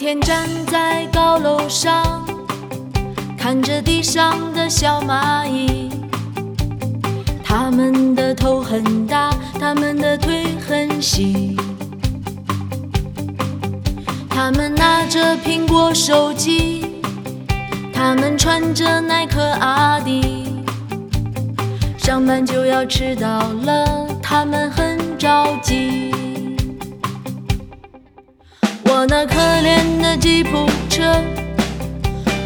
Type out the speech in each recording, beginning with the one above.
天站在高楼上，看着地上的小蚂蚁，它们的头很大，它们的腿很细，它们拿着苹果手机，它们穿着耐克阿迪，上班就要迟到了，它们很着急。吉普车，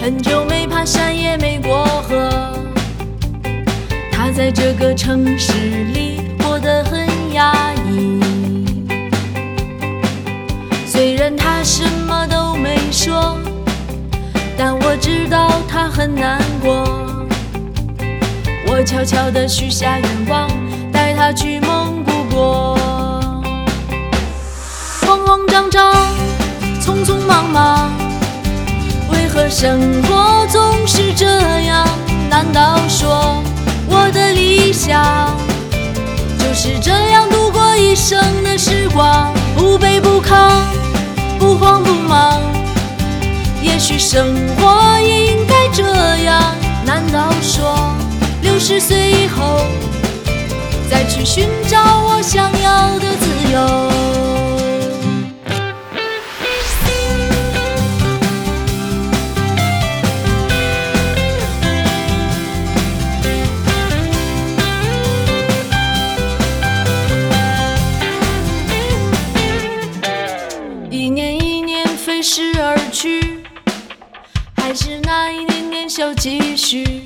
很久没爬山也没过河。他在这个城市里过得很压抑。虽然他什么都没说，但我知道他很难过。我悄悄地许下愿望，带他去蒙古国。吗，为何生活总是这样？难道说我的理想就是这样度过一生的时光？不卑不亢，不慌不忙。也许生活应该这样。难道说六十岁以后再去寻找我想那一点点小积蓄。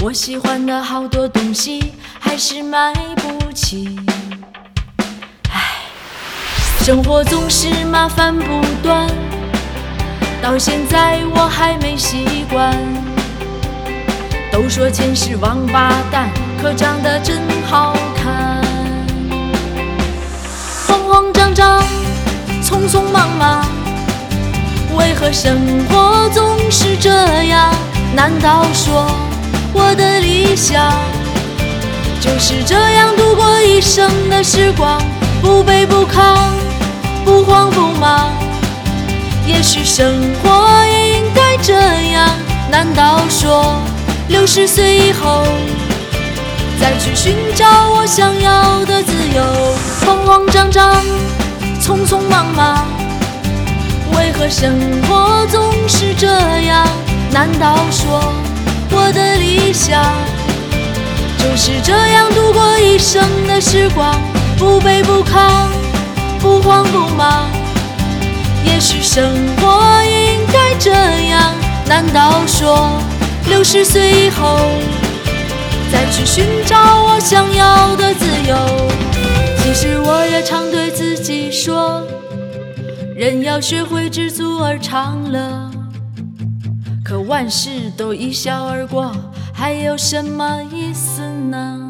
我喜欢的好多东西，还是买不起。唉，生活总是麻烦不断，到现在我还没习惯。都说钱是王八蛋，可长得真好看。慌慌张张。匆匆忙忙，为何生活？难道说我的理想就是这样度过一生的时光？不卑不亢，不慌不忙。也许生活也应该这样。难道说六十岁以后再去寻找我想要的自由？慌慌张张。匆匆忙忙，为何生活总？难道说我的理想就是这样度过一生的时光？不卑不亢，不慌不忙。也许生活应该这样。难道说六十岁以后再去寻找我想要的自由？其实我也常对自己。说，人要学会知足而常乐。可万事都一笑而过，还有什么意思呢？